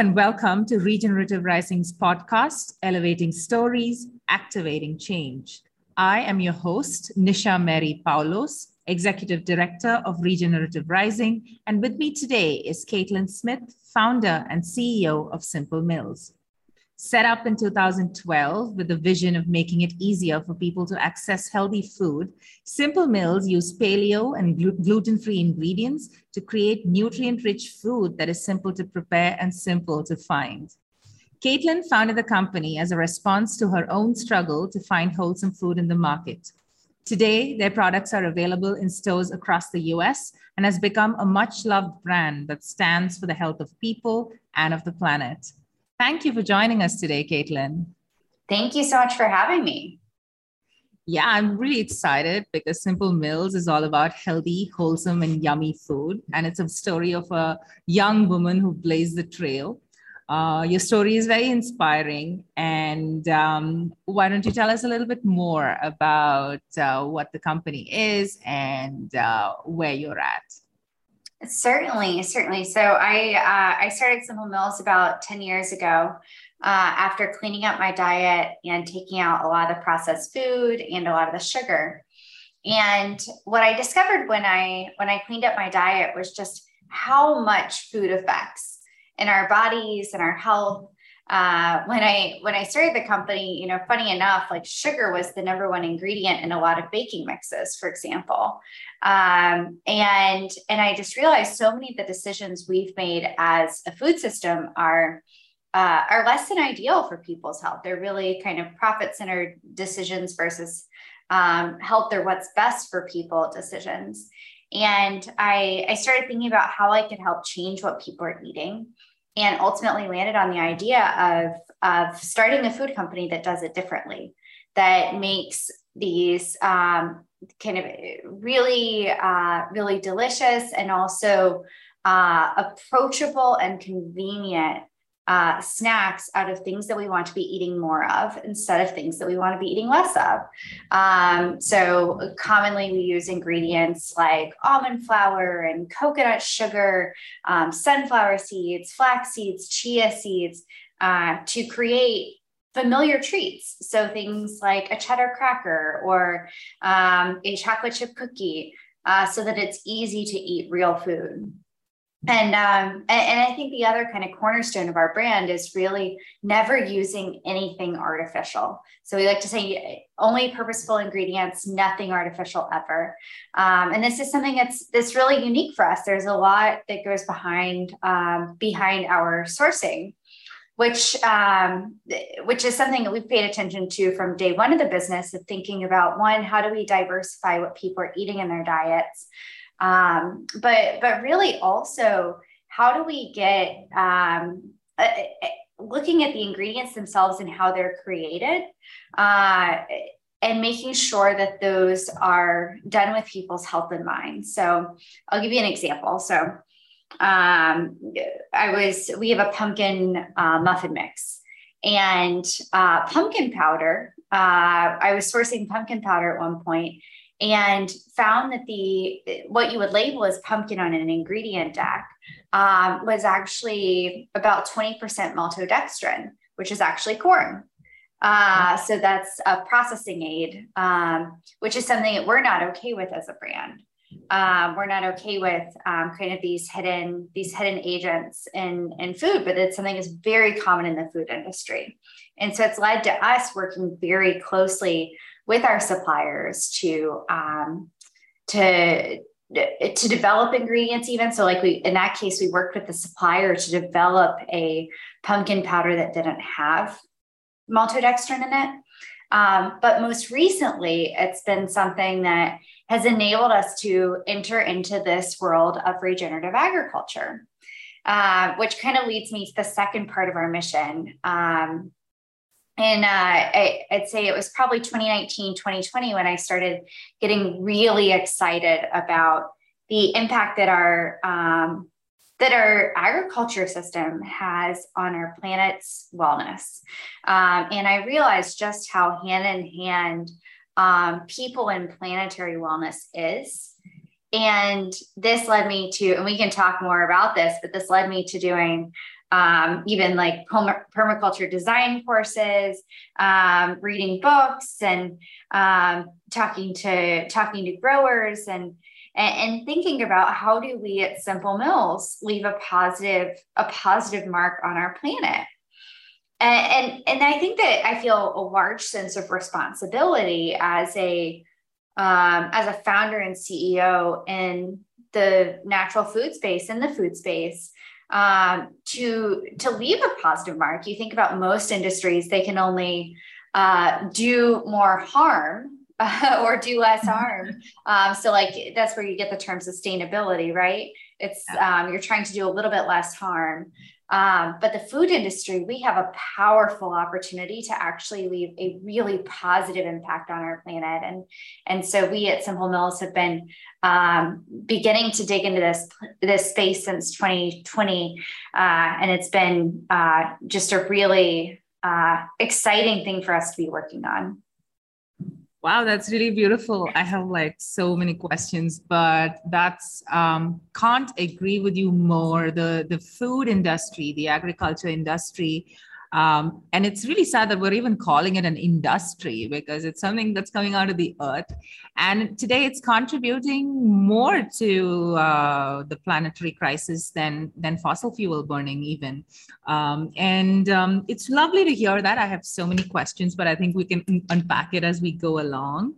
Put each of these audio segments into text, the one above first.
and welcome to Regenerative Rising's podcast, Elevating Stories, Activating Change. I am your host, Nisha Mary Paulos, Executive Director of Regenerative Rising, and with me today is Katlin Smith, founder and CEO of Simple Mills. Set up in 2012 with the vision of making it easier for people to access healthy food, Simple Mills use paleo and gluten free ingredients to create nutrient rich food that is simple to prepare and simple to find. Katlin founded the company as a response to her own struggle to find wholesome food in the market. Today, their products are available in stores across the US and has become a much loved brand that stands for the health of people and of the planet. Thank you for joining us today, Katlin. Thank you so much for having me. Yeah, I'm really excited because Simple Mills is all about healthy, wholesome, and yummy food. And it's a story of a young woman who blazed the trail. Uh, your story is very inspiring. And um, why don't you tell us a little bit more about uh, what the company is and uh, where you're at? Certainly, certainly. So I uh, I started Simple Mills about ten years ago. Uh, after cleaning up my diet and taking out a lot of the processed food and a lot of the sugar, and what I discovered when I when I cleaned up my diet was just how much food affects in our bodies and our health uh, when I when I started the company, you know, funny enough, like sugar was the number one ingredient in a lot of baking mixes, for example, um, and and I just realized so many of the decisions we've made as a food system are uh, are less than ideal for people's health. They're really kind of profit centered decisions versus um, health or what's best for people decisions. And I, I started thinking about how I could help change what people are eating and ultimately landed on the idea of, of starting a food company that does it differently, that makes these um, kind of really, uh, really delicious and also uh, approachable and convenient uh, snacks out of things that we want to be eating more of instead of things that we want to be eating less of. Um, so, commonly we use ingredients like almond flour and coconut sugar, um, sunflower seeds, flax seeds, chia seeds uh, to create familiar treats. So, things like a cheddar cracker or um, a chocolate chip cookie. Uh, so that it's easy to eat real food and um, and, I think the other kind of cornerstone of our brand is really never using anything artificial. So we like to say only purposeful ingredients, nothing artificial ever. Um, and this is something that's that's really unique for us. There's a lot that goes behind um, behind our sourcing, which um, which is something that we've paid attention to from day one of the business of thinking about one, how do we diversify what people are eating in their diets? Um, but but really also how do we get um, looking at the ingredients themselves and how they're created uh, and making sure that those are done with people's health in mind. So i'll give you an example. So um, i was we have a pumpkin uh, muffin mix. And uh, pumpkin powder uh, i was sourcing pumpkin powder at one point and found that the what you would label as pumpkin on an ingredient deck um, was actually about 20% maltodextrin, which is actually corn. Uh, so that's a processing aid, um, which is something that we're not okay with as a brand. Um, we're not okay with um, kind of these hidden these hidden agents in in food, but it's something that's very common in the food industry, and so it's led to us working very closely with our suppliers to um, to to develop ingredients even. So like we in that case we worked with the supplier to develop a pumpkin powder that didn't have maltodextrin in it. Um, but most recently it's been something that has enabled us to enter into this world of regenerative agriculture uh, which kind of leads me to the second part of our mission um, and uh, I, would say it was probably 2019 2020 when i started getting really excited about the impact that our um, that our agriculture system has on our planet's wellness. Um, and i realized just how hand in hand um, people and planetary wellness is. And this led me to and we can talk more about this but this led me to doing um, even like permaculture design courses, um, reading books, and um, talking to talking to growers and, and and thinking about how do we at Simple Mills leave a positive a positive mark on our planet. And, and, and I think that I feel a large sense of responsibility as a um, as a founder and CEO in the natural food space in the food space um, to to leave a positive mark. You think about most industries; they can only uh, do more harm uh, or do less mm-hmm. harm. Um, so, like that's where you get the term sustainability, right? It's um, you're trying to do a little bit less harm. Um, but the food industry, we have a powerful opportunity to actually leave a really positive impact on our planet. And, and so we at Simple Mills have been um, beginning to dig into this, this space since 2020. Uh, and it's been uh, just a really uh, exciting thing for us to be working on. Wow, that's really beautiful. I have like so many questions, but that's um, can't agree with you more. The the food industry, the agriculture industry, um, and it's really sad that we're even calling it an industry because it's something that's coming out of the earth. And today it's contributing more to uh, the planetary crisis than, than fossil fuel burning, even. Um, and um, it's lovely to hear that. I have so many questions, but I think we can unpack it as we go along.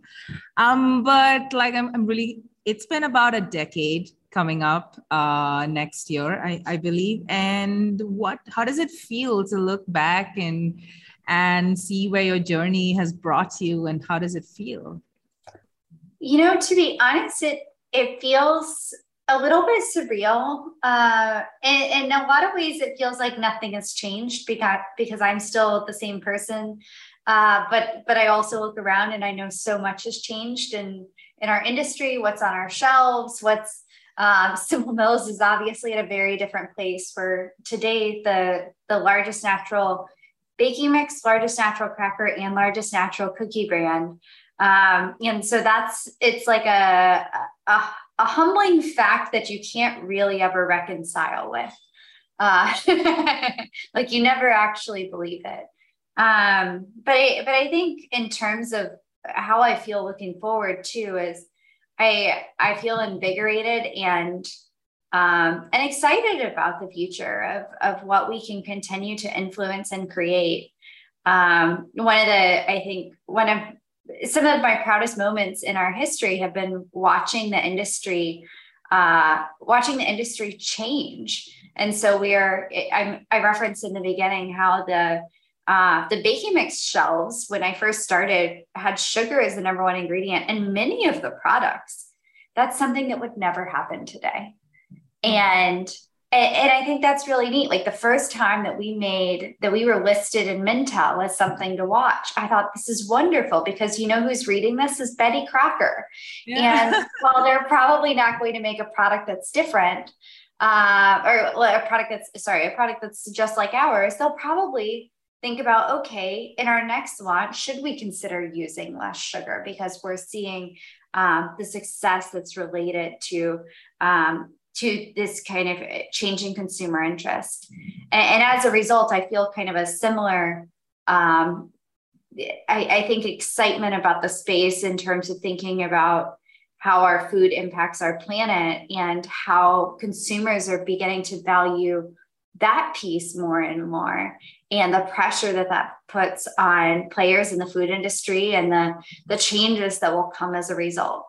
Um, but like, I'm, I'm really, it's been about a decade coming up uh, next year, I, I believe. And what, how does it feel to look back and and see where your journey has brought you, and how does it feel? You know, to be honest, it it feels a little bit surreal. Uh, and, in a lot of ways, it feels like nothing has changed because because I'm still the same person. Uh, but but I also look around and I know so much has changed in in our industry. What's on our shelves? What's um, Simple Mills is obviously at a very different place. For today, the the largest natural baking mix, largest natural cracker, and largest natural cookie brand. Um, and so that's it's like a, a, a humbling fact that you can't really ever reconcile with. Uh, like you never actually believe it. Um, but I, but I think in terms of how I feel looking forward too is I I feel invigorated and um, and excited about the future of of what we can continue to influence and create. Um, one of the I think one of some of my proudest moments in our history have been watching the industry uh, watching the industry change. And so we are I, I referenced in the beginning how the uh, the baking mix shelves, when I first started, had sugar as the number one ingredient in many of the products. That's something that would never happen today. And and I think that's really neat. Like the first time that we made that we were listed in Mintel as something to watch, I thought this is wonderful because you know who's reading this is Betty Crocker. Yeah. And while they're probably not going to make a product that's different, uh, or a product that's sorry, a product that's just like ours, they'll probably think about okay in our next launch should we consider using less sugar? Because we're seeing um, the success that's related to um, to this kind of changing consumer interest. And, and, as a result i feel kind of a similar um, I, I think excitement about the space in terms of thinking about how our food impacts our planet and how consumers are beginning to value that piece more and more and the pressure that that puts on players in the food industry and the the changes that will come as a result.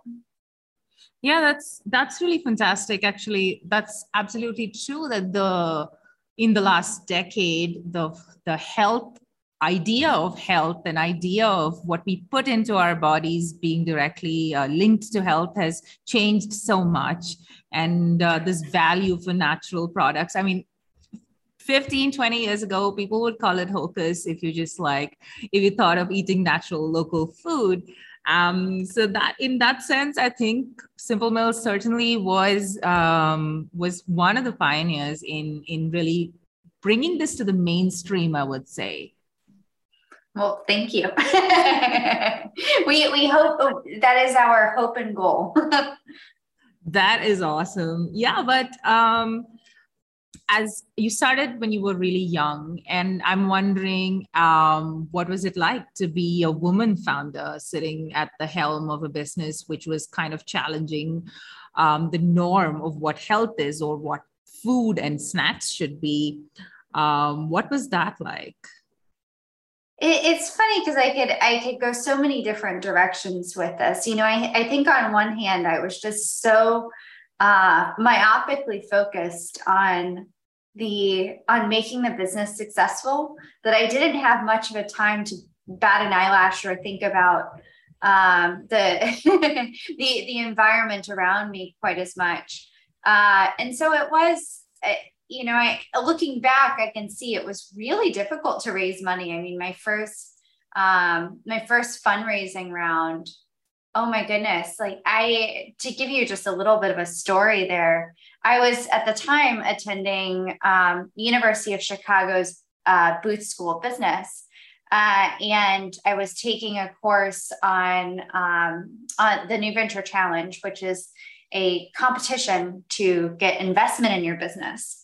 Yeah that's that's really fantastic actually. That's absolutely true that the in the last decade the the health idea of health and idea of what we put into our bodies being directly uh, linked to health has changed so much. And uh, this value for natural products i mean 15 20 years ago people would call it hocus if you just like if you thought of eating natural local food. Um, so that in that sense i think simple mills certainly was um, was one of the pioneers in in really bringing this to the mainstream i would say. Well thank you. We we hope that is our hope and goal. That is awesome. Yeah but um as you started when you were really young, and I'm wondering um, what was it like to be a woman founder sitting at the helm of a business which was kind of challenging um, the norm of what health is or what food and snacks should be. Um, what was that like? It, it's funny because I could I could go so many different directions with this. You know, I, I think on one hand I was just so uh, myopically focused on the on making the business successful that I didn't have much of a time to bat an eyelash or think about um, the the the environment around me quite as much. Uh, and so it was, uh, you know, I looking back, I can see it was really difficult to raise money. I mean, my first um, my first fundraising round. Oh my goodness! Like I, to give you just a little bit of a story there, I was at the time attending um, University of Chicago's uh, Booth School of Business, uh, and I was taking a course on um, on the New Venture Challenge, which is a competition to get investment in your business.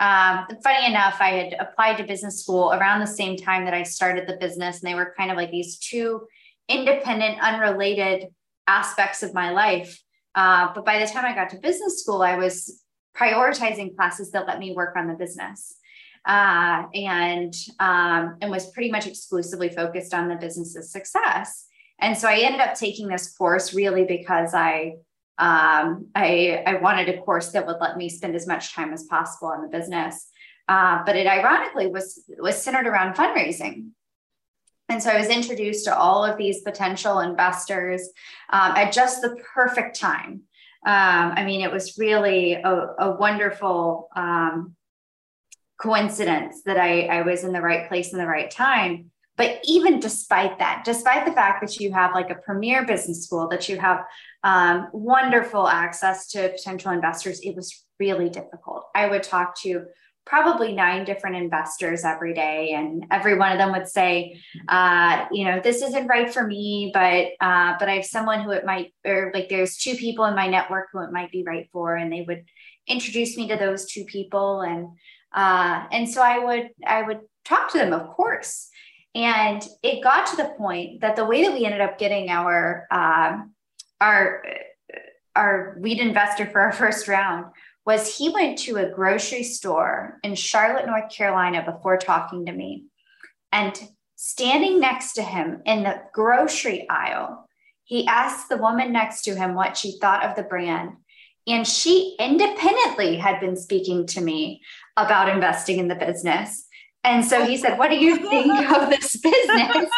Um, funny enough, I had applied to business school around the same time that I started the business, and they were kind of like these two independent, unrelated aspects of my life. Uh, but by the time I got to business school, I was prioritizing classes that let me work on the business. Uh, and um, and was pretty much exclusively focused on the business's success. And so I ended up taking this course really because I um, I, I wanted a course that would let me spend as much time as possible on the business. Uh, but it ironically was was centered around fundraising. And so I was introduced to all of these potential investors um, at just the perfect time. Um, I mean, it was really a, a wonderful um, coincidence that I, I was in the right place in the right time. But even despite that, despite the fact that you have like a premier business school, that you have um, wonderful access to potential investors, it was really difficult. I would talk to probably nine different investors every day and every one of them would say uh, you know this isn't right for me but uh, but i have someone who it might or like there's two people in my network who it might be right for and they would introduce me to those two people and uh, and so i would i would talk to them of course. And it got to the point that the way that we ended up getting our um, our our lead investor for our first round was he went to a grocery store in Charlotte, North Carolina before talking to me. And standing next to him in the grocery aisle, he asked the woman next to him what she thought of the brand. And she independently had been speaking to me about investing in the business. And so he said, What do you think of this business?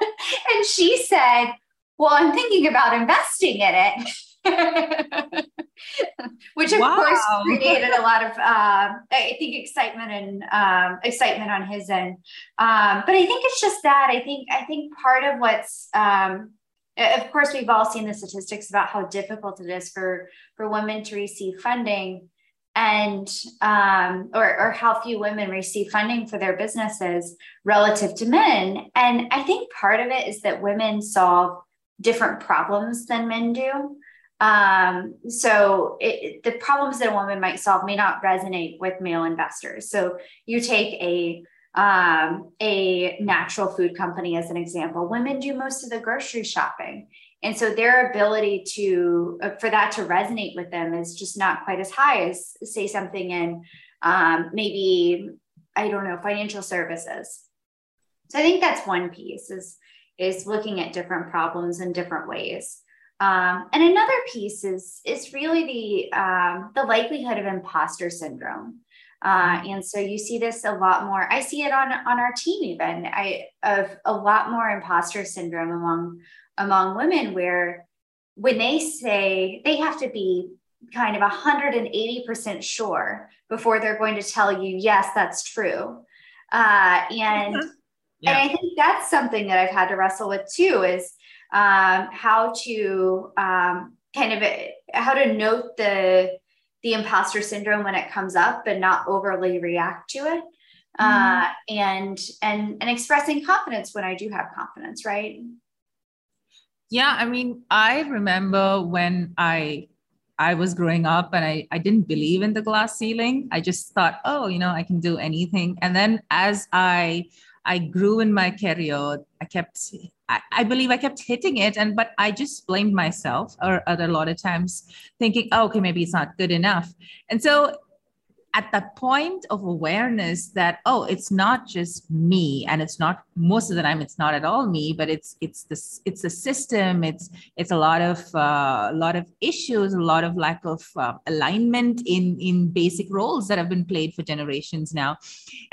and she said, well, I'm thinking about investing in it. Which of wow. course created a lot of, uh, I think, excitement and um, excitement on his end. Um, but I think it's just that. I think I think part of what's, um, of course, we've all seen the statistics about how difficult it is for for women to receive funding, and um, or, or how few women receive funding for their businesses relative to men. And I think part of it is that women solve different problems than men do. Um, so it, the problems that a woman might solve may not resonate with male investors. So you take a um, a natural food company as an example. Women do most of the grocery shopping, and so their ability to uh, for that to resonate with them is just not quite as high as say something in um, maybe I don't know financial services. So I think that's one piece is is looking at different problems in different ways. Um, and another piece is is really the um, the likelihood of imposter syndrome. Uh, and so you see this a lot more. I see it on on our team even. I of a lot more imposter syndrome among among women where when they say they have to be kind of 180% sure before they're going to tell you yes that's true uh, and mm-hmm. Yeah. And I think that's something that I've had to wrestle with too is um, how to um, kind of how to note the the imposter syndrome when it comes up and not overly react to it. Uh, mm-hmm. and and and expressing confidence when I do have confidence, right? Yeah, I mean, I remember when I I was growing up and I, I didn't believe in the glass ceiling. I just thought, oh, you know, I can do anything. And then as I I grew in my career, I kept I, believe I kept hitting it and but I just blamed myself or at a lot of times thinking, oh, okay, maybe it's not good enough. And so at that point of awareness that oh it's not just me and it's not most of the time it's not at all me but it's it's this it's a system it's it's a lot of uh, a lot of issues a lot of lack of uh, alignment in in basic roles that have been played for generations now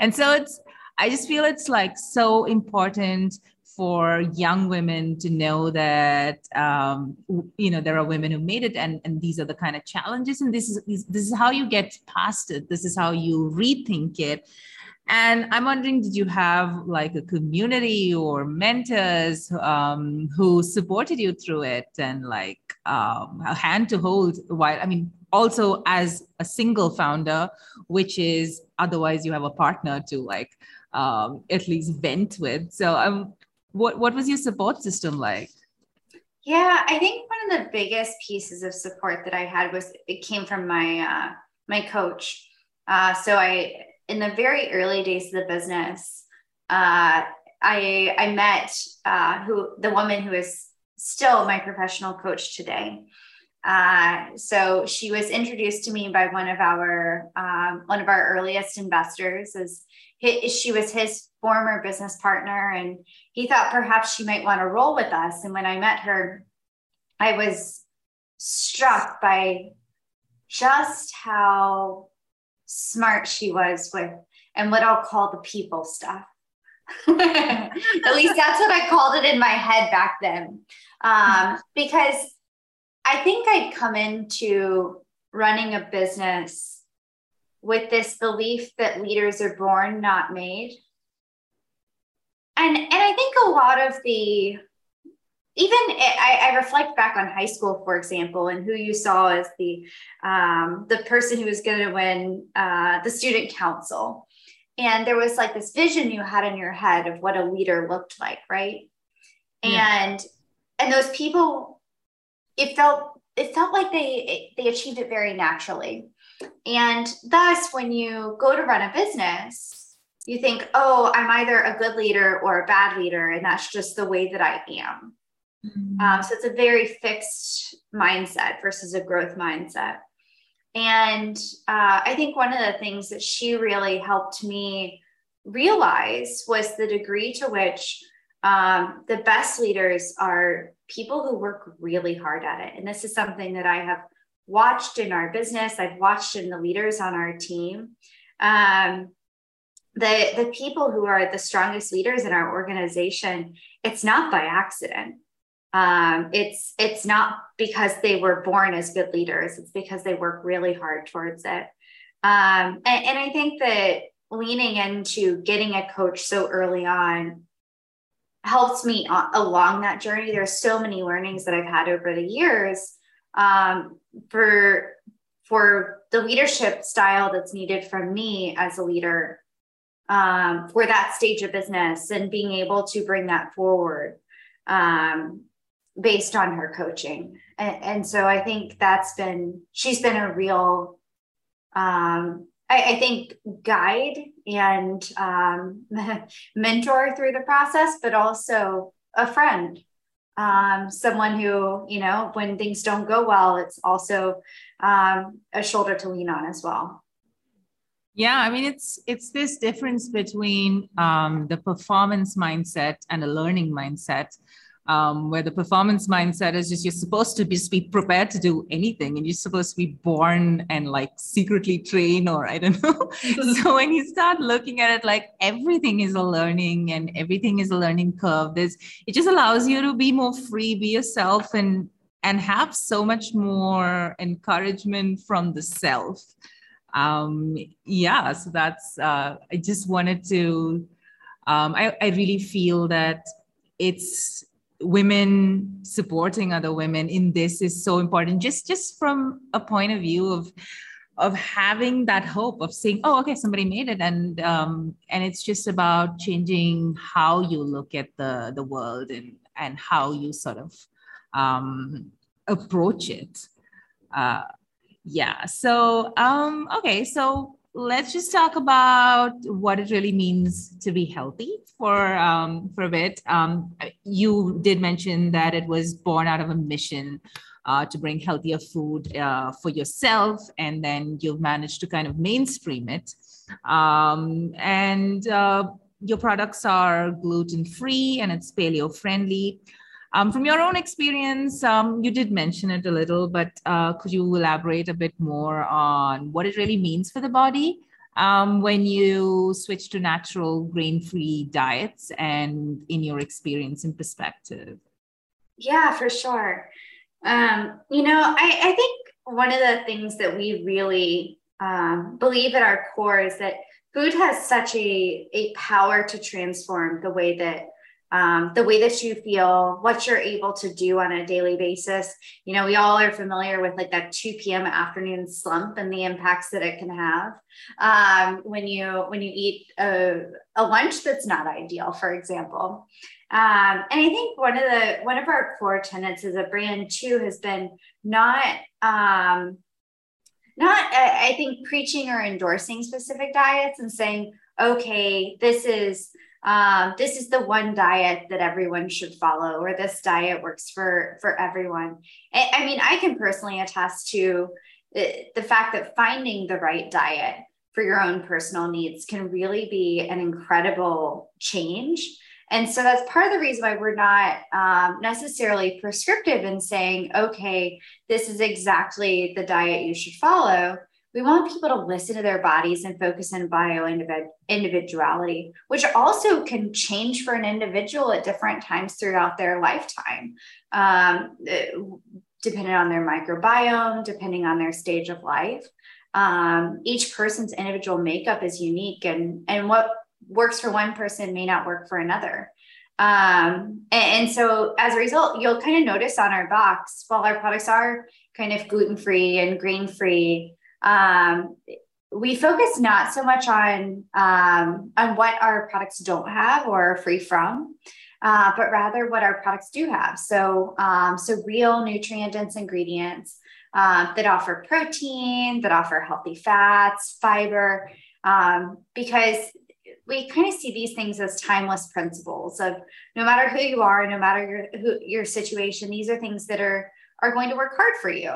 and so it's i just feel it's like so important for young women to know that um, you know there are women who made it and, and these are the kind of challenges. And this is this is how you get past it. This is how you rethink it. And i'm wondering did you have like a community or mentors um, who supported you through it and like um, a hand to hold while i mean also as a single founder which is otherwise you have a partner to like um, at least vent with. So i'm what what was your support system like? Yeah, I think one of the biggest pieces of support that I had was it came from my uh, my coach. Uh, so I, in the very early days of the business, uh, I I met uh, who the woman who is still my professional coach today. Uh, so she was introduced to me by one of our um, one of our earliest investors. As his, she was his former business partner, and he thought perhaps she might want to roll with us. And when I met her, I was struck by just how smart she was with and what I'll call the people stuff. At least that's what I called it in my head back then. Um, because I think I'd come into running a business with this belief that leaders are born, not made and and I think a lot of the even I, I, reflect back on high school, for example, and who you saw as the um, the person who was going to win uh, the student council, and there was like this vision you had in your head of what a leader looked like, right? Yeah. And and those people, it felt it felt like they they achieved it very naturally, and thus when you go to run a business, you think, oh, I'm either a good leader or a bad leader, and that's just the way that I am. Mm-hmm. Um, so it's a very fixed mindset versus a growth mindset. And uh, I think one of the things that she really helped me realize was the degree to which um, the best leaders are people who work really hard at it. And this is something that I have watched in our business, I've watched in the leaders on our team. Um, the the people who are the strongest leaders in our organization it's not by accident um, it's it's not because they were born as good leaders it's because they work really hard towards it um, and, and i think that leaning into getting a coach so early on helps me along that journey there's so many learnings that i've had over the years um, for for the leadership style that's needed from me as a leader um, for that stage of business and being able to bring that forward um, based on her coaching. And, and, so I think that's been, she's been a real, um, I, I, think, guide and um, mentor through the process, but also a friend. Um, someone who, you know, when things don't go well, it's also um, a shoulder to lean on as well. Yeah, I mean it's it's this difference between um, the performance mindset and a learning mindset, um, where the performance mindset is just you're supposed to just be prepared to do anything, and you're supposed to be born and like secretly train, or I don't know. so when you start looking at it like everything is a learning and everything is a learning curve, there's it just allows you to be more free, be yourself, and and have so much more encouragement from the self um, yeah, so that's, uh, I just wanted to, um, I, I really feel that it's women supporting other women in this is so important, just, just from a point of view of, of having that hope of saying, oh, okay, somebody made it. And, um, and it's just about changing how you look at the, the world and, and how you sort of um, approach it. Uh, yeah. So, um, okay. So let's just talk about what it really means to be healthy for um, for a bit. Um, you did mention that it was born out of a mission uh, to bring healthier food uh, for yourself, and then you've managed to kind of mainstream it. Um, and uh, your products are gluten free and it's paleo friendly. Um, from your own experience, um, you did mention it a little, but uh, could you elaborate a bit more on what it really means for the body um, when you switch to natural grain free diets and in your experience and perspective? Yeah, for sure. Um, you know, I, I, think one of the things that we really um, believe at our core is that food has such a, a power to transform the way that um, the way that you feel, what you're able to do on a daily basis. You know, we all are familiar with like that 2 p.m. afternoon slump and the impacts that it can have um, when you when you eat a, a lunch that's not ideal, for example. Um, and I think one of the one of our core tenets as a brand too has been not um, not I think preaching or endorsing specific diets and saying, okay, this is um, this is the one diet that everyone should follow, or this diet works for for everyone. I, I mean, I can personally attest to the, the fact that finding the right diet for your own personal needs can really be an incredible change. And so that's part of the reason why we're not um, necessarily prescriptive in saying, okay, this is exactly the diet you should follow we want people to listen to their bodies and focus on bio individuality, which also can change for an individual at different times throughout their lifetime, um, depending on their microbiome, depending on their stage of life. Um, each person's individual makeup is unique, and and what works for one person may not work for another. Um, and, and so as a result, you'll kind of notice on our box, while our products are kind of gluten free and grain free um, we focus not so much on um, on what our products don't have or are free from, uh, but rather what our products do have. So, um, so real nutrient dense ingredients uh, that offer protein, that offer healthy fats, fiber, um, because we kind of see these things as timeless principles of no matter who you are, no matter your who, your situation, these are things that are are going to work hard for you.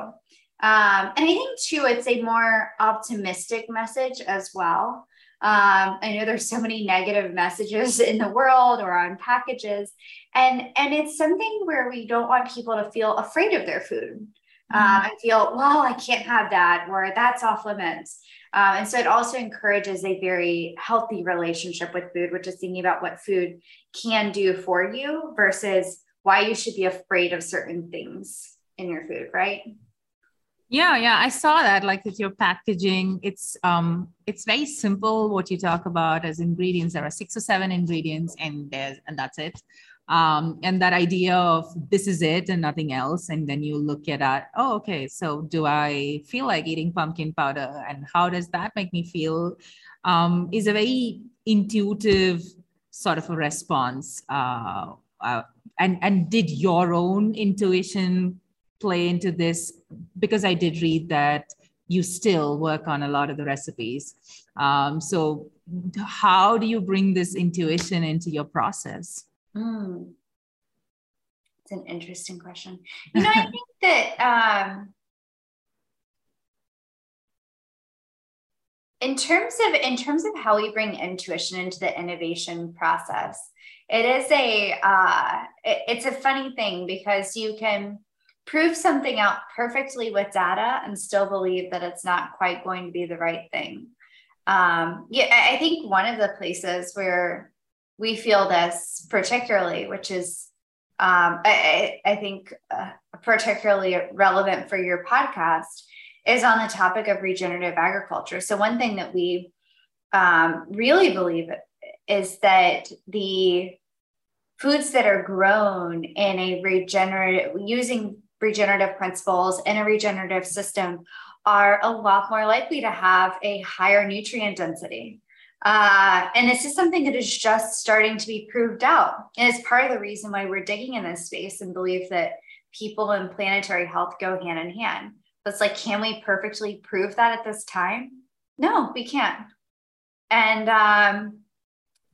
Um, and I think too, it's a more optimistic message as well. Um, I know there's so many negative messages in the world or on packages, and and it's something where we don't want people to feel afraid of their food um, mm-hmm. and feel, well, I can't have that or that's off limits. Um, and so it also encourages a very healthy relationship with food, which is thinking about what food can do for you versus why you should be afraid of certain things in your food, right? Yeah, yeah, I saw that. Like with your packaging, it's um, it's very simple. What you talk about as ingredients, there are six or seven ingredients, and there's and that's it. Um, and that idea of this is it and nothing else, and then you look at that. Oh, okay. So do I feel like eating pumpkin powder, and how does that make me feel? Um, is a very intuitive sort of a response. Uh, uh, and and did your own intuition play into this because I did read that you still work on a lot of the recipes. Um, so, how do you bring this intuition into your process? Mm. It's an interesting question. You know, I think that um, in terms of in terms of how we bring intuition into the innovation process, it is a uh, it, it's a funny thing because you can prove something out perfectly with data and still believe that it's not quite going to be the right thing. Um, yeah, I think one of the places where we feel this particularly, which is, um, I, I, think, uh, particularly relevant for your podcast, is on the topic of regenerative agriculture. So, one thing that we um, really believe is that the foods that are grown in a regenerative using regenerative principles in a regenerative system are a lot more likely to have a higher nutrient density. Uh, and this is something that is just starting to be proved out. And it's part of the reason why we're digging in this space and believe that people and planetary health go hand in hand. but it's like can we perfectly prove that at this time no we can't and um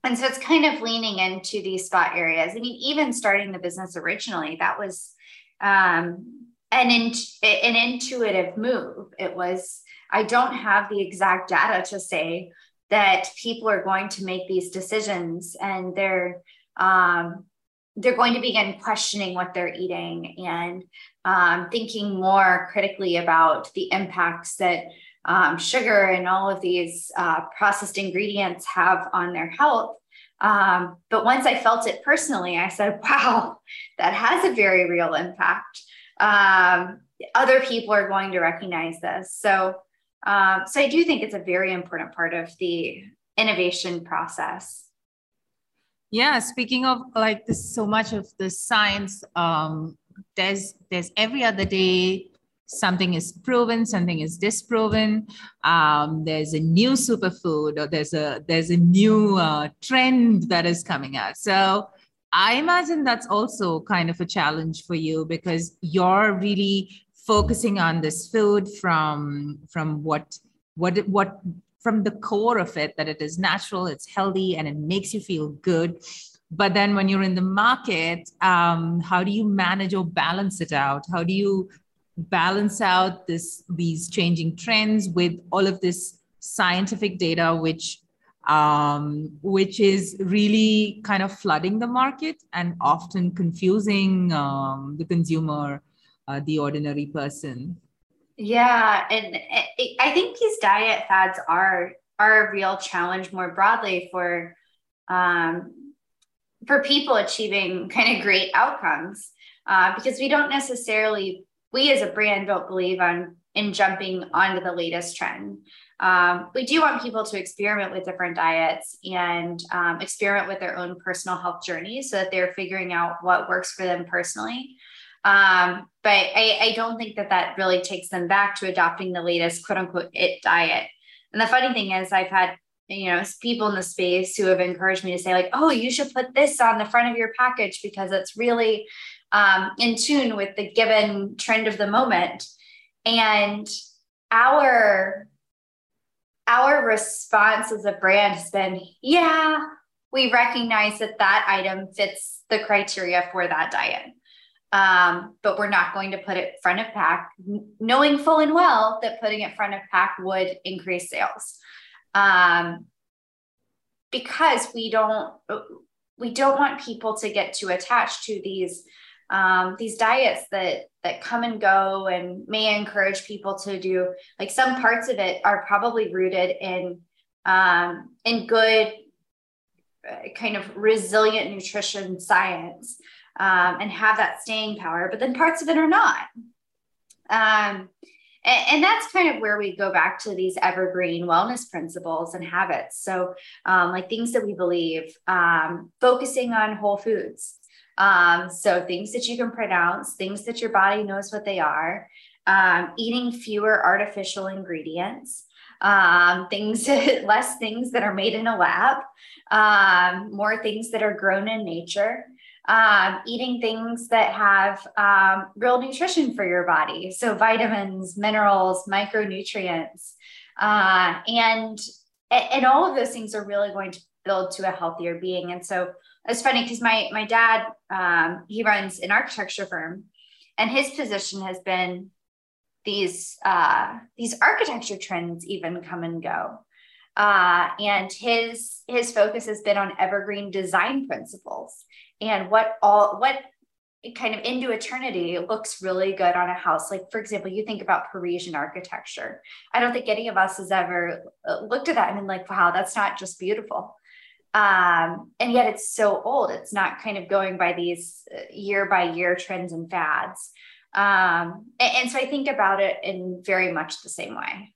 and so it's kind of leaning into these spot areas i mean even starting the business originally that was um an, in, an intuitive move it was i don't have the exact data to say that people are going to make these decisions and they're um, they're going to begin questioning what they're eating and um, thinking more critically about the impacts that um, sugar and all of these uh, processed ingredients have on their health. Um, but once I felt it personally, I said, wow, that has a very real impact. Um, other people are going to recognize this. So, um, so I do think it's a very important part of the innovation process. Yeah, speaking of like this, so much of the science, um, there's there's every other day something is proven, something is disproven. Um, there's a new superfood, or there's a there's a new uh, trend that is coming out. So I imagine that's also kind of a challenge for you because you're really focusing on this food from from what what what from the core of it that it is natural, it's healthy, and it makes you feel good. But then when you're in the market, um, how do you manage or balance it out? How do you balance out this these changing trends with all of this scientific data, which um, which is really kind of flooding the market and often confusing um, the consumer, uh, the ordinary person? Yeah, and I think these diet fads are are a real challenge more broadly for um, for people achieving kind of great outcomes uh, because we don't necessarily we as a brand don't believe on in jumping onto the latest trend. Um, we do want people to experiment with different diets and um, experiment with their own personal health journey so that they're figuring out what works for them personally. Um, but I, I don't think that that really takes them back to adopting the latest quote unquote it diet. And the funny thing is, I've had you know people in the space who have encouraged me to say like, oh, you should put this on the front of your package because it's really um, in tune with the given trend of the moment. And our our response as a brand has been, yeah, we recognize that that item fits the criteria for that diet um, but we're not going to put it front of pack, knowing full and well that putting it front of pack would increase sales. Um, because we don't we don't want people to get too attached to these um, these diets that that come and go and may encourage people to do like some parts of it are probably rooted in um, in good uh, kind of resilient nutrition science um, and have that staying power, but then parts of it are not. Um, and, and, that's kind of where we go back to these evergreen wellness principles and habits. So, um, like things that we believe, um, focusing on whole foods. Um, so, things that you can pronounce, things that your body knows what they are, um, eating fewer artificial ingredients. Um, things less things that are made in a lab um, more things that are grown in nature um, eating things that have um, real nutrition for your body. So, vitamins, minerals, micronutrients. Uh, and, and all of those things are really going to build to a healthier being. And so, it's funny because my, my dad, um, he runs an architecture firm, and his position has been these uh, these architecture trends even come and go. Uh, and his his focus has been on evergreen design principles and what all what kind of into eternity looks really good on a house. Like, for example, you think about Parisian architecture. I don't think any of us has ever uh, looked at that and been like, wow, that's not just beautiful. Um, and yet it's so old. It's not kind of going by these uh, year by year trends and fads. Um, and, and so I think about it in very much the same way.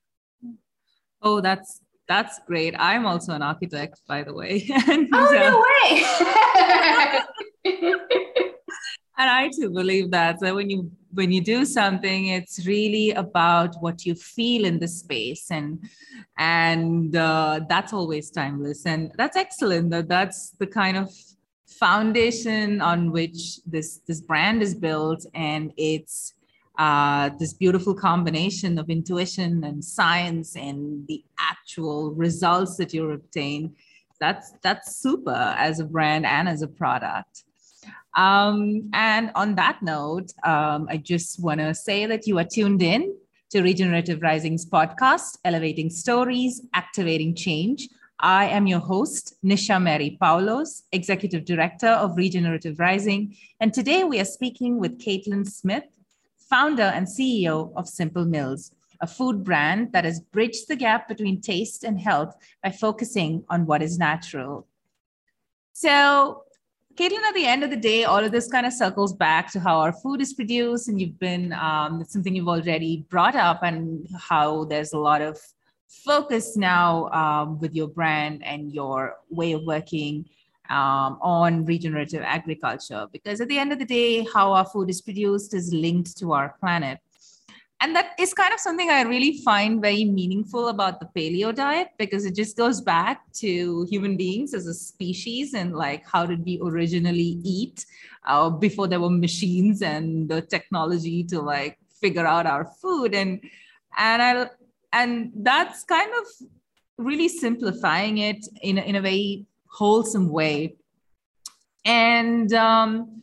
Oh, that's that's great. I'm also an architect, by the way. and, oh, no way. and I too believe that. So when you when you do something, it's really about what you feel in the space, and and uh, that's always timeless, and that's excellent. That that's the kind of foundation on which this this brand is built, and it's uh, this beautiful combination of intuition and science and the actual results that you obtain that's that's super as a brand and as a product um, and on that note um, i just want to say that you are tuned in to regenerative rising's podcast elevating stories activating change I am your host, Nisha Mary Paulos, Executive Director of Regenerative Rising. And today we are speaking with Katlin Smith, founder and CEO of Simple Mills, a food brand that has bridged the gap between taste and health by focusing on what is natural. So, Katlin, at the end of the day, all of this kind of circles back to how our food is produced, and you've been um, something you've already brought up, and how there's a lot of focus now um, with your brand and your way of working um, on regenerative agriculture. Because at the end of the day how our food is produced is linked to our planet and that is kind of something i really find very meaningful about the paleo diet because it just goes back to human beings as a species and like how did we originally eat uh, before there were machines and the technology to like figure out our food. And and i and that's kind of really simplifying it in, in a very wholesome way. And um,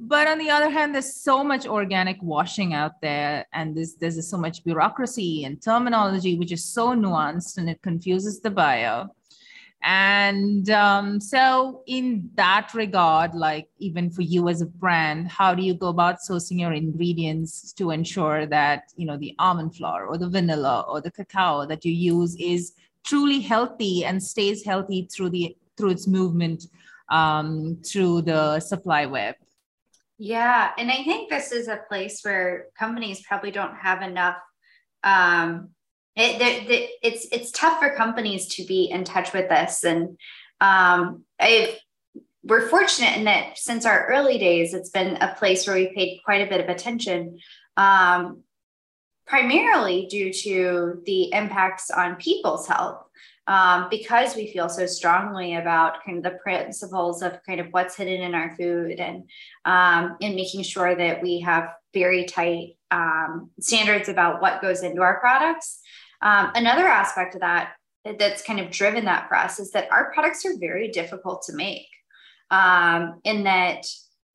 but on the other hand there's so much organic washing out there and there's there's so much bureaucracy and terminology which is so nuanced and it confuses the buyer and um, so in that regard like even for you as a brand how do you go about sourcing your ingredients to ensure that you know the almond flour or the vanilla or the cacao that you use is truly healthy and stays healthy through the through its movement um, through the supply web yeah and i think this is a place where companies probably don't have enough um, it, it's it's tough for companies to be in touch with this, and um, i we're fortunate in that since our early days, it's been a place where we paid quite a bit of attention, um, primarily due to the impacts on people's health. Um, because we feel so strongly about kind of the principles of kind of what's hidden in our food and um, making sure that we have very tight um, standards about what goes into our products. Um, another aspect of that that's kind of driven that for us is that our products are very difficult to make um, in that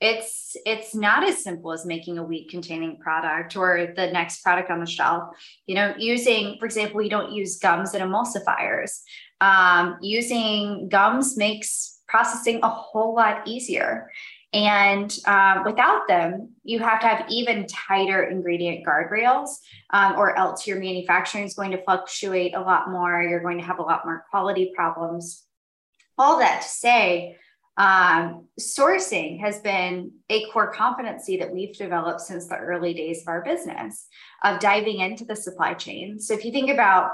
it's it's not as simple as making a wheat containing product or the next product on the shelf you know using for example we don't use gums and emulsifiers um, using gums makes processing a whole lot easier and um, without them, you have to have even tighter ingredient guardrails, um, or else your manufacturing is going to fluctuate a lot more. You're going to have a lot more quality problems. All that to say, um, sourcing has been a core competency that we've developed since the early days of our business of diving into the supply chain. So if you think about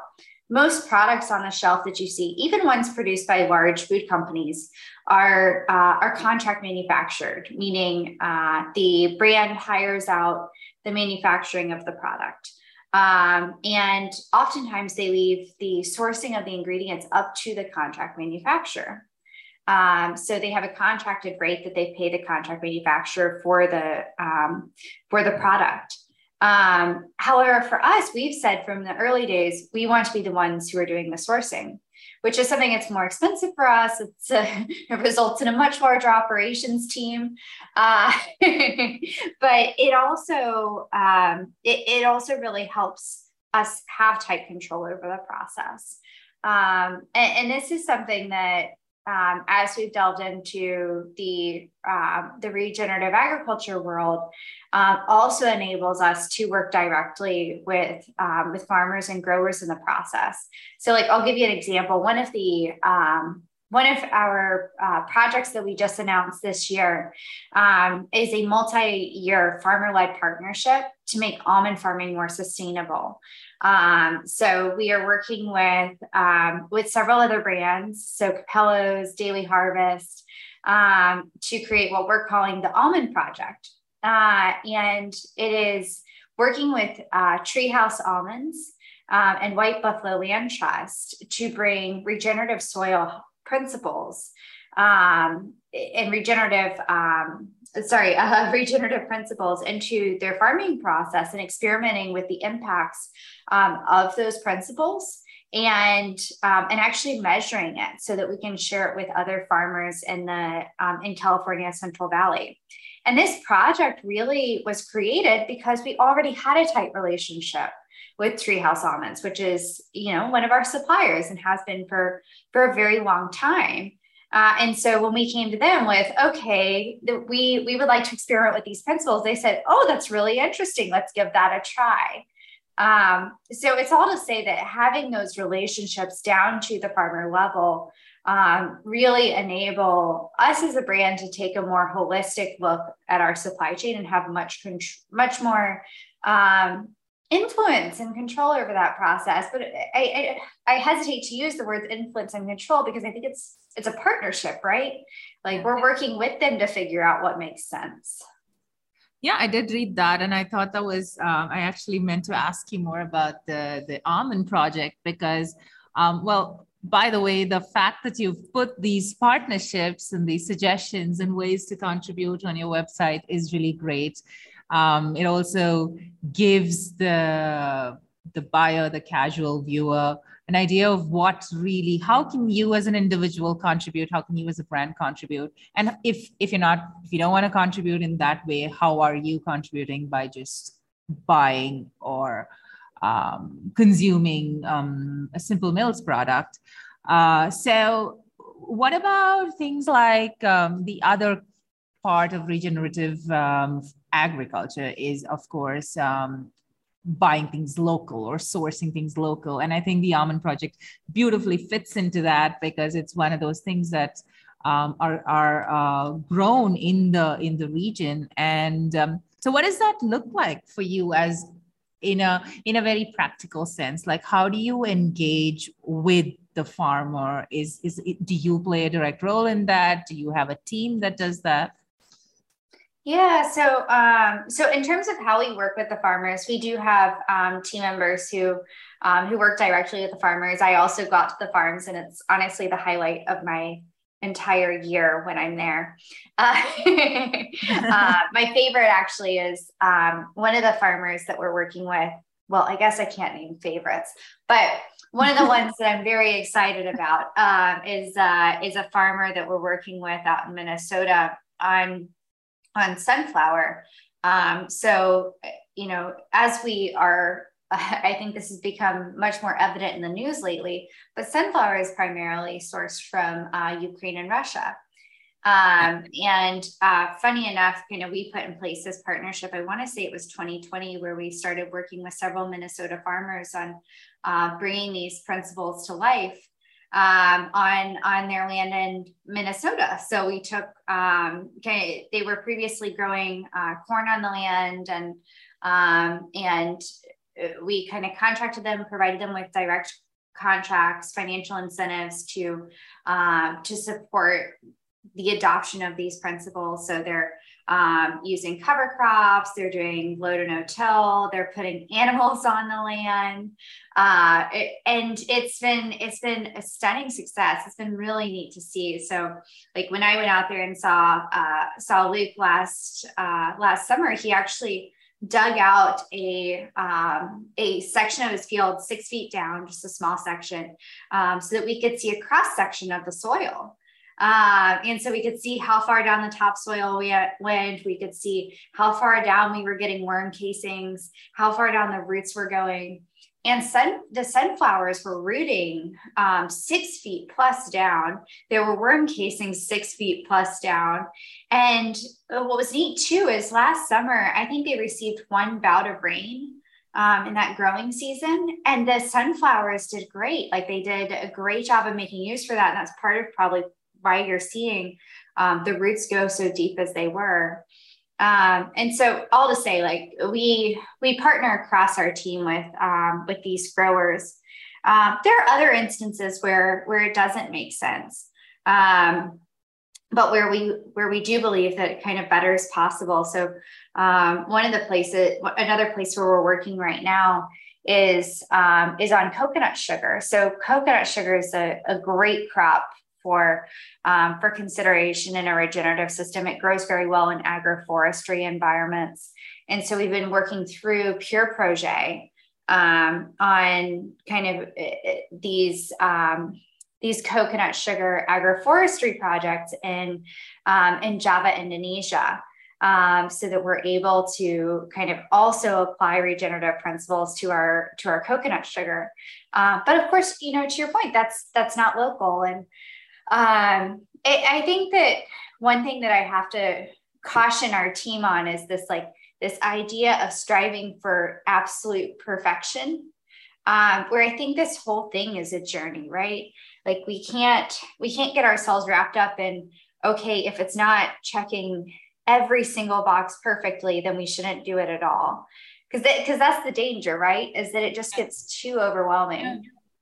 most products on the shelf that you see, even ones produced by large food companies, are uh, are contract manufactured, meaning uh, the brand hires out the manufacturing of the product. Um, and oftentimes they leave the sourcing of the ingredients up to the contract manufacturer. Um, so they have a contracted rate that they pay the contract manufacturer for the um, for the product. Um, however, for us, we've said from the early days, we want to be the ones who are doing the sourcing, which is something that's more expensive for us. It's a, it results in a much larger operations team, uh, but it also um, it, it also really helps us have tight control over the process. Um, and, and, this is something that um, as we've delved into the uh, the regenerative agriculture world, um, also enables us to work directly with um, with farmers and growers in the process. So, like I'll give you an example. One of the um, one of our uh, projects that we just announced this year um, is a multi-year farmer-led partnership to make almond farming more sustainable. Um, so we are working with um, with several other brands, so Cappello's, Daily Harvest, um, to create what we're calling the Almond Project, uh, and it is working with uh, Treehouse Almonds um, and White Buffalo Land Trust to bring regenerative soil principles um, and regenerative um, sorry, uh, regenerative principles into their farming process and experimenting with the impacts um, of those principles and um, and actually measuring it so that we can share it with other farmers in the um, in California Central Valley. And this project really was created because we already had a tight relationship with Treehouse Almonds, which is you know one of our suppliers and has been for for a very long time. Uh, and so when we came to them with, okay, the, we we would like to experiment with these principles, they said, oh, that's really interesting. Let's give that a try. Um, so it's all to say that having those relationships down to the farmer level um, really enable us as a brand to take a more holistic look at our supply chain and have much much more um, influence and control over that process. But I, I, I hesitate to use the words influence and control because I think it's it's a partnership, right? Like we're working with them to figure out what makes sense. Yeah, I did read that, and I thought that was. Um, I actually meant to ask you more about the the almond project because, um, well, by the way, the fact that you've put these partnerships and these suggestions and ways to contribute on your website is really great. Um, it also gives the the buyer, the casual viewer, an idea of what really how can you as an individual contribute? How can you as a brand contribute? And if if you're not if you don't want to contribute in that way how are you contributing by just buying or um, consuming um, a simple mills product? Uh, so what about things like um, the other part of regenerative um, agriculture is of course um, buying things local or sourcing things local. And I think the Almond Project beautifully fits into that because it's one of those things that um, are are uh, grown in the in the region. And um, so, what does that look like for you as in a in a very practical sense? Like, how do you engage with the farmer? Is is do you play a direct role in that? Do you have a team that does that? Yeah, so um, so in terms of how we work with the farmers, we do have um, team members who um, who work directly with the farmers. I also got to the farms, and it's honestly the highlight of my entire year when I'm there. Uh, uh, my favorite actually is um, one of the farmers that we're working with. Well, I guess I can't name favorites, but one of the ones that I'm very excited about um, is uh, is a farmer that we're working with out in Minnesota on on sunflower. Um, so, you know, as we are, I think this has become much more evident in the news lately, but sunflower is primarily sourced from uh, Ukraine and Russia. Um, and uh, funny enough, you know, we put in place this partnership. I want to say it was 2020 where we started working with several Minnesota farmers on uh, bringing these principles to life um, on on their land in Minnesota. So we took um, okay, they were previously growing uh, corn on the land, and um, and we kind of contracted them, provided them with direct contracts, financial incentives to um, to support the adoption of these principles. So they're um, using cover crops, they're doing low to no till, they're putting animals on the land. Uh, it, and it's been it's been a stunning success. It's been really neat to see. So like when I went out there and saw uh, saw Luke last uh, last summer, he actually dug out a um, a section of his field six feet down, just a small section, um, so that we could see a cross section of the soil. Uh, and so we could see how far down the topsoil we went. We could see how far down we were getting worm casings, how far down the roots were going. And sun, the sunflowers were rooting um, six feet plus down. There were worm casings six feet plus down. And what was neat too is last summer, I think they received one bout of rain um, in that growing season. And the sunflowers did great. Like they did a great job of making use for that. And that's part of probably why you're seeing um, the roots go so deep as they were. Um, and so all to say, like we we partner across our team with um, with these growers. Um, there are other instances where where it doesn't make sense, um, but where we where we do believe that kind of better is possible. So um, one of the places, another place where we're working right now is um, is on coconut sugar. So coconut sugar is a, a great crop for um, for consideration in a regenerative system. It grows very well in agroforestry environments, and so we've been working through PUR Projet um, on kind of uh, these. Um, these coconut sugar agroforestry projects in um, in Java, Indonesia um, so that we're able to kind of also apply regenerative principles to our to our coconut sugar. Uh, but of course, you know, to your point, that's that's not local, and um, it, I think that one thing that I have to caution our team on is this like this idea of striving for absolute perfection um, where i think this whole thing is a journey right like we can't we can't get ourselves wrapped up in okay if it's not checking every single box perfectly, then we shouldn't do it at all. Because because that's the danger, right? Is that it just gets too overwhelming. Yeah.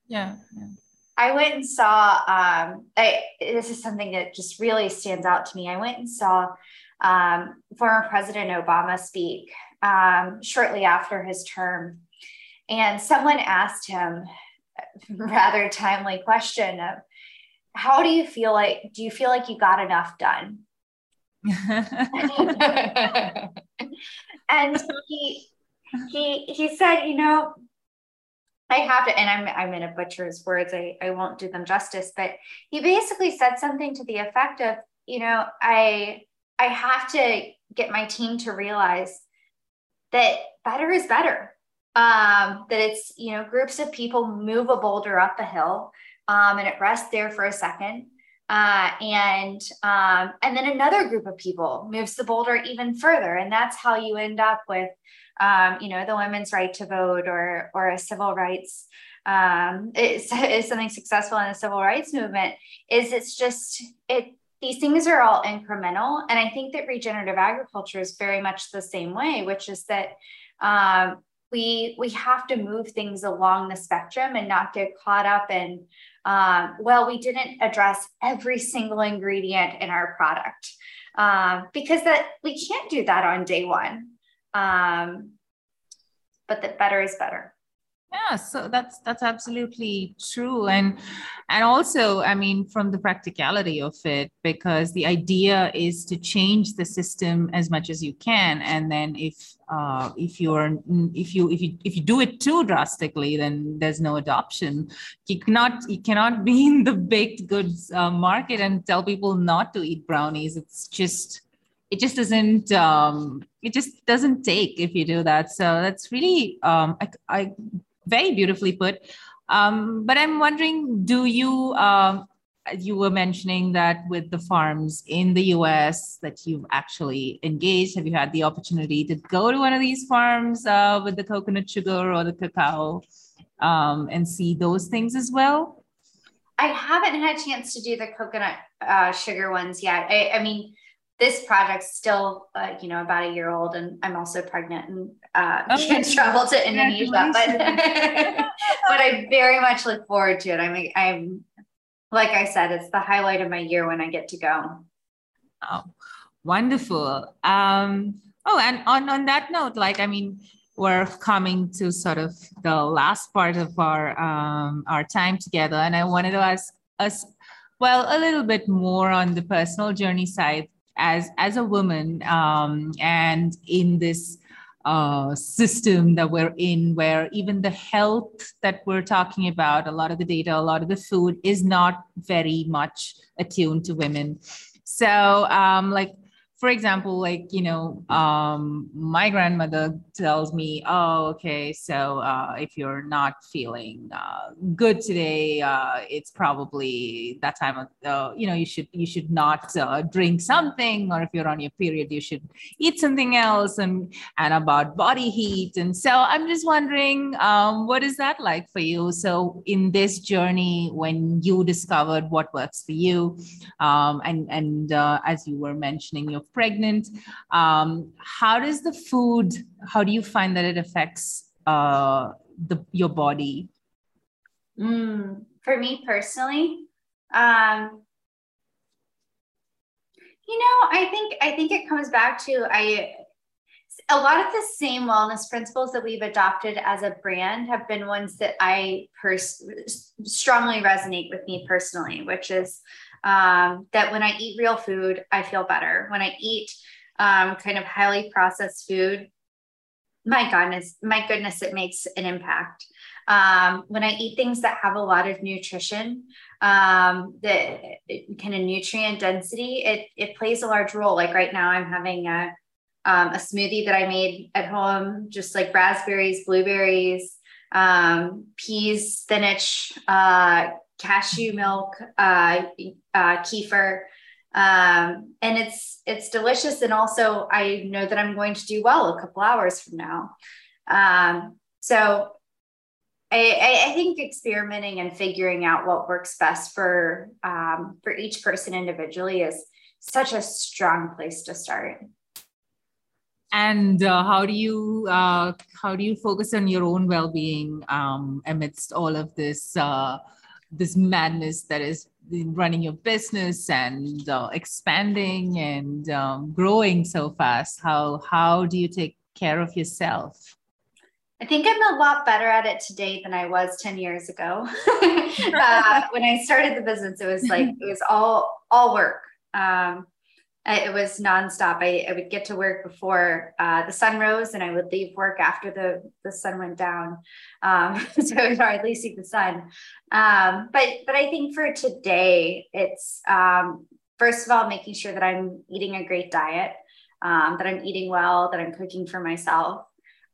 yeah. yeah. I went and saw. Um, I, this is something that just really stands out to me. I went and saw um, former President Obama speak um, shortly after his term, and someone asked him a rather timely question of, "How do you feel like? Do you feel like you got enough done?" and he he he said, you know, I have to, and I'm I'm in a butcher's words. I, I won't do them justice, but he basically said something to the effect of, you know, I I have to get my team to realize that better is better. Um, that it's you know groups of people move a boulder up a hill um, and it rests there for a second uh, and um, and then another group of people moves the boulder even further, and that's how you end up with, um, you know, the women's right to vote or or a civil rights um, is, is something successful in the civil rights movement. Is it's just it these things are all incremental, and I think that regenerative agriculture is very much the same way, which is that um, we we have to move things along the spectrum and not get caught up in um, well, we didn't address every single ingredient in our product um, because that we can't do that on day one. Um, but that better is better yeah so that's that's absolutely true. And and also i mean from the practicality of it because the idea is to change the system as much as you can. And then if uh, if you're if you if you if you do it too drastically then there's no adoption. You cannot you cannot be in the baked goods uh, market and tell people not to eat brownies. It's just it just doesn't um, it just doesn't take if you do that. So that's really um, I, I very beautifully put. Um, but I'm wondering, do you, uh, you were mentioning that with the farms in the US that you've actually engaged, have you had the opportunity to go to one of these farms uh, with the coconut sugar or the cacao um, and see those things as well? I haven't had a chance to do the coconut uh, sugar ones yet. I, I mean, this project's still uh, you know about a year old and i'm also pregnant and uh, oh, can't travel to indonesia but but i very much look forward to it. I'm i'm like i said it's the highlight of my year when i get to go. Oh wonderful. Um oh and on on that note like i mean we're coming to sort of the last part of our um, our time together. And i wanted to ask us well a little bit more on the personal journey side as as a woman um, and in this uh, system that we're in where even the health that we're talking about a lot of the data a lot of the food is not very much attuned to women. So um, like for example, like, you know, um, my grandmother tells me, oh, okay, so uh, if you're not feeling uh, good today, uh, it's probably that time of, uh, you know, you should, you should not uh, drink something, or if you're on your period, you should eat something else and, and about body heat. And so I'm just wondering, um, what is that like for you? So in this journey, when you discovered what works for you, um, and, and uh, as you were mentioning, your pregnant um, how does the food how do you find that it affects uh, the your body? Mm, for me personally um, you know i think i think it comes back to i a lot of the same wellness principles that we've adopted as a brand have been ones that I pers- strongly resonate with me personally, which is um, that when I eat real food, I feel better. When I eat um, kind of highly processed food, my goodness, my goodness, it makes an impact. Um, when I eat things that have a lot of nutrition, um, the kind of nutrient density, it it plays a large role. Like right now, I'm having a um, a smoothie that I made at home, just like raspberries, blueberries, um, peas, spinach, uh, cashew milk, uh, uh, kefir, um, and it's it's delicious. And also, I know that I'm going to do well a couple hours from now. Um, so, I, I, think experimenting and figuring out what works best for um, for each person individually is such a strong place to start and uh, how do you uh, how do you focus on your own well-being um, amidst all of this uh, this madness that is running your business and uh, expanding and um, growing so fast how how do you take care of yourself I think I'm a lot better at it today than I was 10 years ago. uh, when I started the business, it was like, it was all, all work. Um, it was nonstop. I, I would get to work before uh, the sun rose, and I would leave work after the, the sun went down. Um, so I would hardly see the sun. Um, but but I think for today, it's um, first of all making sure that I'm eating a great diet, um, that I'm eating well, that I'm cooking for myself.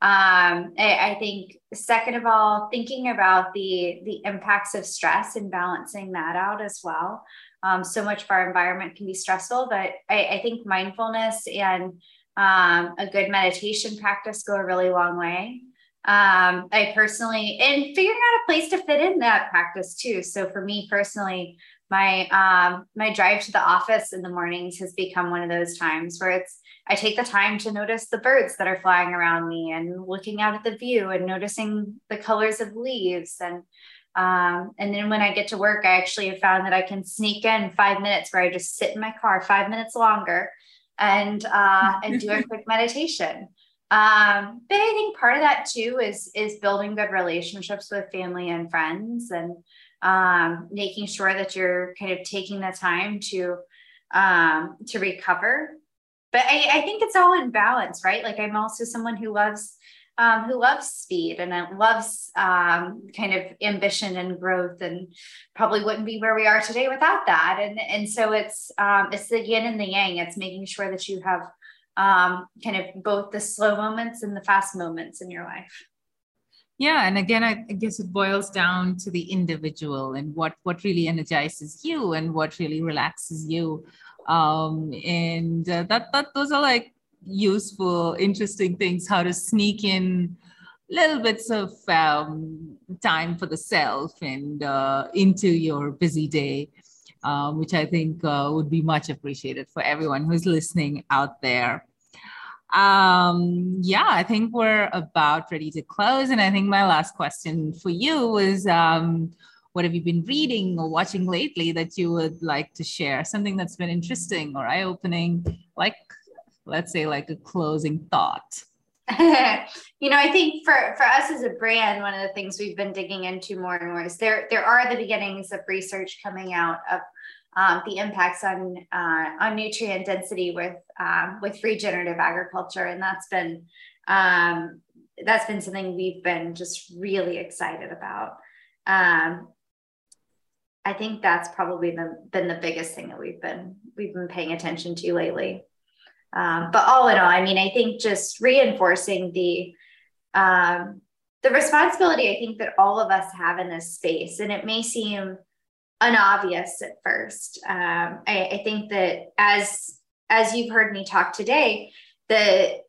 Um, I, I think second of all, thinking about the the impacts of stress and balancing that out as well. Um, so much of our environment can be stressful, but I, I think mindfulness and um, a good meditation practice go a really long way. Um, I personally, and figuring out a place to fit in that practice too. So for me personally, my um, my drive to the office in the mornings has become one of those times where it's I take the time to notice the birds that are flying around me and looking out at the view and noticing the colors of leaves and um, and then when I get to work, I actually have found that I can sneak in five minutes where I just sit in my car five minutes longer and uh, and do a quick meditation. Um, but I think part of that too is is building good relationships with family and friends and um, making sure that you're kind of taking the time to um, to recover. But I, I think it's all in balance, right? Like I'm also someone who loves um, who loves speed and loves um, kind of ambition and growth and probably wouldn't be where we are today without that. And and so it's um, it's the yin and the yang. It's making sure that you have um, kind of both the slow moments and the fast moments in your life. Yeah and again I, I guess it boils down to the individual and what what really energizes you and what really relaxes you. Um and uh, that that those are like useful, interesting things, how to sneak in little bits of um, time for the self and uh, into your busy day, um, which I think uh, would be much appreciated for everyone who's listening out there. Um, yeah, I think we're about ready to close. And I think my last question for you is um, what have you been reading or watching lately that you would like to share? Something that's been interesting or eye opening, like let's say like a closing thought. You know i think for for us as a brand one of the things we've been digging into more and more is there there are the beginnings of research coming out of um, the impacts on uh, on nutrient density with um, with regenerative agriculture. And that's been um, that's been something we've been just really excited about. Um, i think that's probably the, been the biggest thing that we've been we've been paying attention to lately um, but all in all, I mean, I think just reinforcing the um, the responsibility I think that all of us have in this space, and it may seem unobvious at first. Um, I, I think that as as you've heard me talk today, the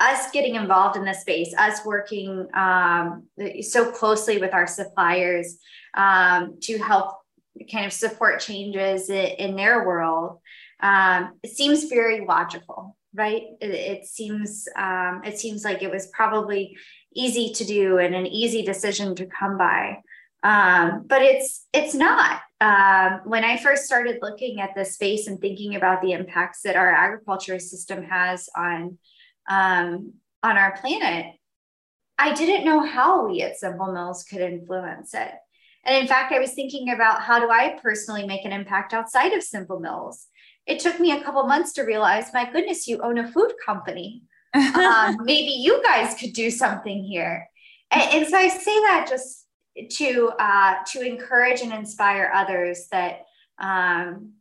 us getting involved in this space, us working um, so closely with our suppliers um, to help kind of support changes in, in their world, um, it seems very logical, right? It, it seems um, it seems like it was probably easy to do and an easy decision to come by, um, but it's it's not. Um, when I first started looking at this space and thinking about the impacts that our agriculture system has on um, on our planet, I didn't know how we at Simple Mills could influence it. And in fact, I was thinking about how do I personally make an impact outside of Simple Mills? It took me a couple months to realize, my goodness, you own a food company. um, maybe you guys could do something here. And, and so I say that just to uh, to encourage and inspire others that um,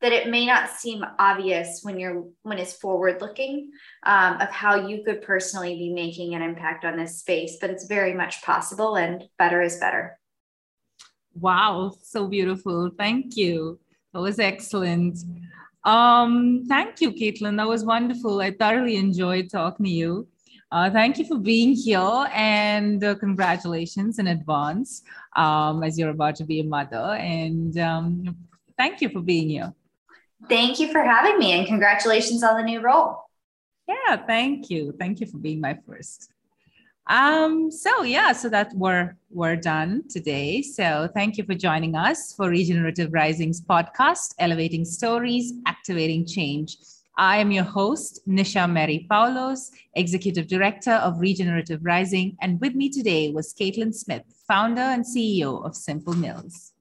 that it may not seem obvious when you're when it's forward looking um, of how you could personally be making an impact on this space but it's very much possible and better is better wow so beautiful thank you that was excellent um, thank you katlin that was wonderful i thoroughly enjoyed talking to you uh, thank you for being here and uh, congratulations in advance um, as you're about to be a mother and um, thank you for being here Thank you for having me and congratulations on the new role. Yeah, thank you. Thank you for being my first. Um, so yeah, so that we're we're done today. So thank you for joining us for Regenerative Rising's podcast, Elevating Stories, Activating Change. I am your host, Nisha Mary Paulos, Executive Director of Regenerative Rising, and with me today was Katlin Smith, founder and CEO of Simple Mills.